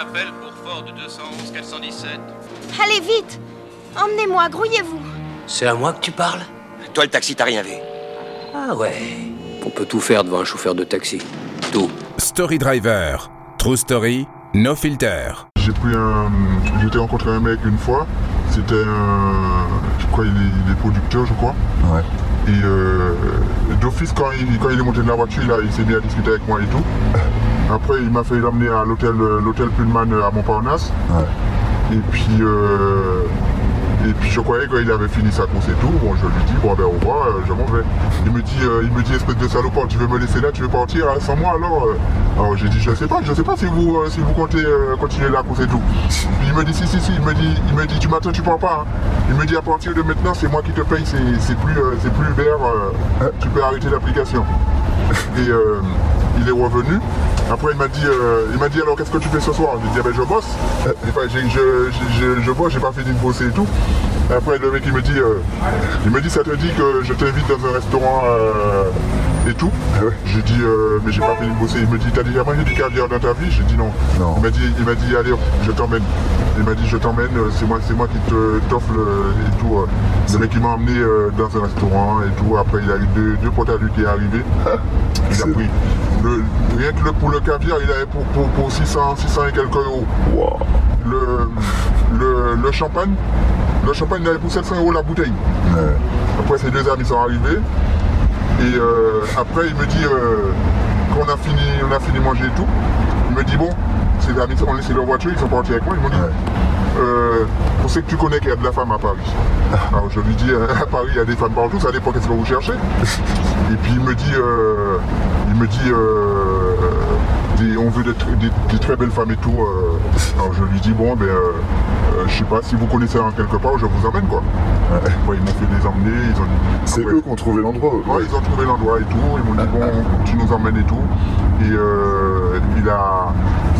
appel pour Ford 211 417. Allez vite Emmenez-moi, grouillez-vous C'est à moi que tu parles? Toi, le taxi, t'as rien vu. Ah ouais. On peut tout faire devant un chauffeur de taxi. Tout. Story Driver. True Story. No filter. J'ai pris un. J'étais rencontré un mec une fois. C'était un. Je crois qu'il est, il est producteur, je crois. Ouais. Et euh, d'office, quand il, quand il est monté de la voiture, il, a- il s'est mis à discuter avec moi et tout. Après, il m'a fait l'emmener à l'hôtel l'hôtel Pullman à Montparnasse. Ouais. Et puis, euh, et puis je croyais qu'il avait fini sa course et tout. Bon, je lui dis, bon ben au revoir, euh, je m'en vais. Il me dit, euh, il me dit, espèce de salopard, tu veux me laisser là, tu veux partir hein, sans moi alors euh Alors j'ai dit, je sais pas, je sais pas si vous, euh, si vous comptez euh, continuer la course et tout. Il me dit, si, si, si, il me dit, il me dit, tu m'attends, tu pars pas. hein. Il me dit, à partir de maintenant, c'est moi qui te paye, c'est plus, euh, c'est plus vert, euh, tu peux arrêter l'application. Et euh, il est revenu. Après, il m'a dit, euh, il m'a dit alors qu'est-ce que tu fais ce soir? J'ai dit, ah ben, je bosse. J'ai- je, je, je, je bosse, j'ai pas fini de bosser et tout. Après, le mec, il me dit, euh, il me dit, ça te dit que je t'invite dans un restaurant euh, et tout? J'ai dit, euh, mais j'ai pas fini de bosser. Il me dit, t'as déjà mangé du caviar dans ta vie? J'ai dit non. Non. Il m'a dit, il m'a dit, allez, je t'emmène. Il m'a dit, je t'emmène. euh, C'est moi, c'est moi qui te t'offre et tout. euh. Le mec, il m'a emmené euh, dans un restaurant et tout. Après, il a eu deux, deux potes à lui qui est arrivé. Il a pris le, rien que le, pour le caviar, il avait pour, pour, pour 600, 600 et quelques euros. Wow. Le, le, le champagne, le champagne, il avait pour 700 euros la bouteille. Ouais. Après, ses deux amis sont arrivés. Et euh, après, il me dit, euh, quand on a fini, on a fini de manger et tout, il me dit, bon, ses amis ont laissé leur voiture, ils sont partis avec moi. Ils m'ont dit, Ouais. Euh, on sait que tu connais qu'il y a de la femme à Paris. Alors je lui dis, euh, à Paris, il y a des femmes partout, ça dépend qu'est-ce que vous cherchez. Et puis il me dit, euh, il me dit, euh, des- on veut des, tr- des- des très belles femmes et tout. alors je lui dis, bon, ben, je sais pas, si vous connaissez en quelque part, je vous emmène quoi. Ouais, ils m'ont fait des emmener, ils ont C'est eux qui ont trouvé l'endroit. Ouais, ils ont trouvé l'endroit et tout. Ils m'ont dit bon, tu nous emmènes et tout. Et euh, il a,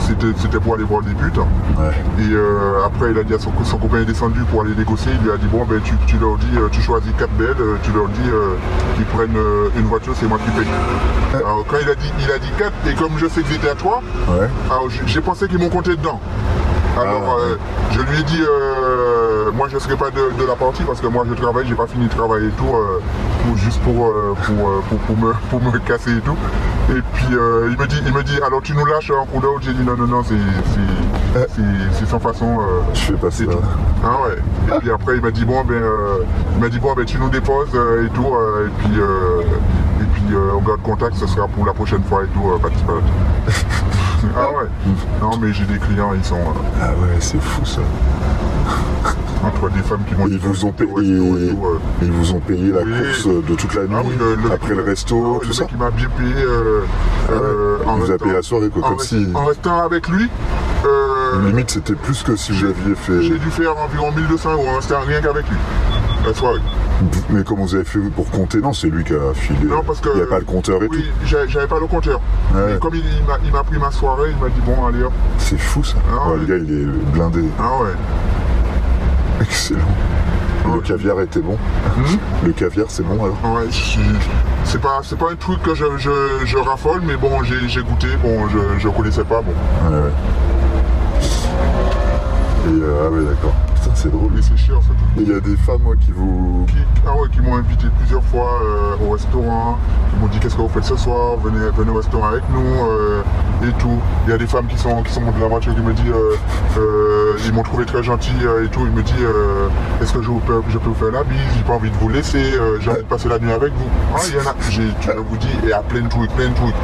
c'était, c'était pour aller voir les buts. Ouais. Et euh, après, il a dit à son, son copain est descendu pour aller négocier. Il lui a dit bon, ben tu, tu leur dis, euh, tu choisis quatre belles, euh, tu leur dis euh, qu'ils prennent euh, une voiture, c'est moi qui paye. Alors quand il a dit, il a dit quatre. Et comme je sais que j'étais à toi, Ouais. alors j'ai pensé qu'ils m'ont compté dedans. Alors Ah. euh, je lui ai dit, euh, moi je ne serai pas de, de la partie parce que moi je travaille, j'ai pas fini de travailler et tout, euh, pour- juste pour, euh, pour, pour, pour me, pour me casser et tout. Et puis il, me dit, il me dit, alors tu nous lâches en cours d'eau J'ai dit non, non, non, c'est- sans façon. Je fais pas ça. Ah ouais. Et puis après il m'a dit bon ben il m'a dit bon ben tu nous déposes et tout et puis et puis on garde contact, ce sera pour la prochaine fois et tout, pas de. Ah ouais. Non mais j'ai des clients, ils sont euh, Ah ouais, c'est fou ça. entre des femmes qui vont ils vous ont payé, au resto et tout, euh. ils vous ont payé la Oui. course de toute la nuit, Ah oui, le, le- après le resto, ah, tout le ça. mec, il m'a bien payé euh, euh, en Il vous a restant- payé la soirée, quoi, en comme si- En restant avec lui, euh, Limite, c'était plus que si aviez fait. j'ai dû faire environ 1200 euros en restant rien qu'avec lui. La soirée. Mais comment vous avez fait pour compter Non, c'est lui qui a filé. Non, parce que. Il n'y a pas le compteur et Oui, j'a- j'avais pas le compteur. Ouais. Mais comme il, il m'a- pris ma soirée, il m'a dit bon, allez hop. C'est fou ça. Ah Ouais. Le gars, il est blindé. Ah ouais. Excellent. Le caviar était bon. Hmm Le caviar, c'est bon alors Ouais, c'est pas, pas un truc que je, je, je raffole, mais bon, j'ai j'ai goûté, bon, je, je connaissais pas, bon. Ouais, ouais. Et euh, ah ouais, d'accord. C'est drôle. Mais c'est chiant. Et il y a des femmes, moi, qui vous. Qui, ah ouais, qui m'ont invité plusieurs fois euh, au restaurant, qui m'ont dit qu'est-ce que vous faites ce soir, venez, venez au restaurant avec nous euh, et tout. Il y a des femmes qui sont, qui sont montées de la voiture qui me disent, euh, ils m'ont trouvé très gentil et tout. Ils me disent, est-ce que je, vous peux, je peux vous faire la bise, j'ai pas envie de vous laisser, j'ai envie de passer la nuit avec vous. Ah, il y en a, tu vous dis, et à plein de trucs, plein de trucs,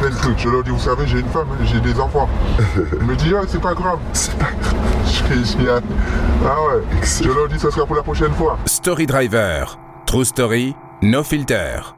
plein de trucs. Je leur dis, vous savez, j'ai une femme, j'ai des enfants. Il me dit, ah, c'est pas grave. C'est pas Je- je- ah ouais, je leur dis, ça sera pour la prochaine fois. Story Driver. True Story. No filter.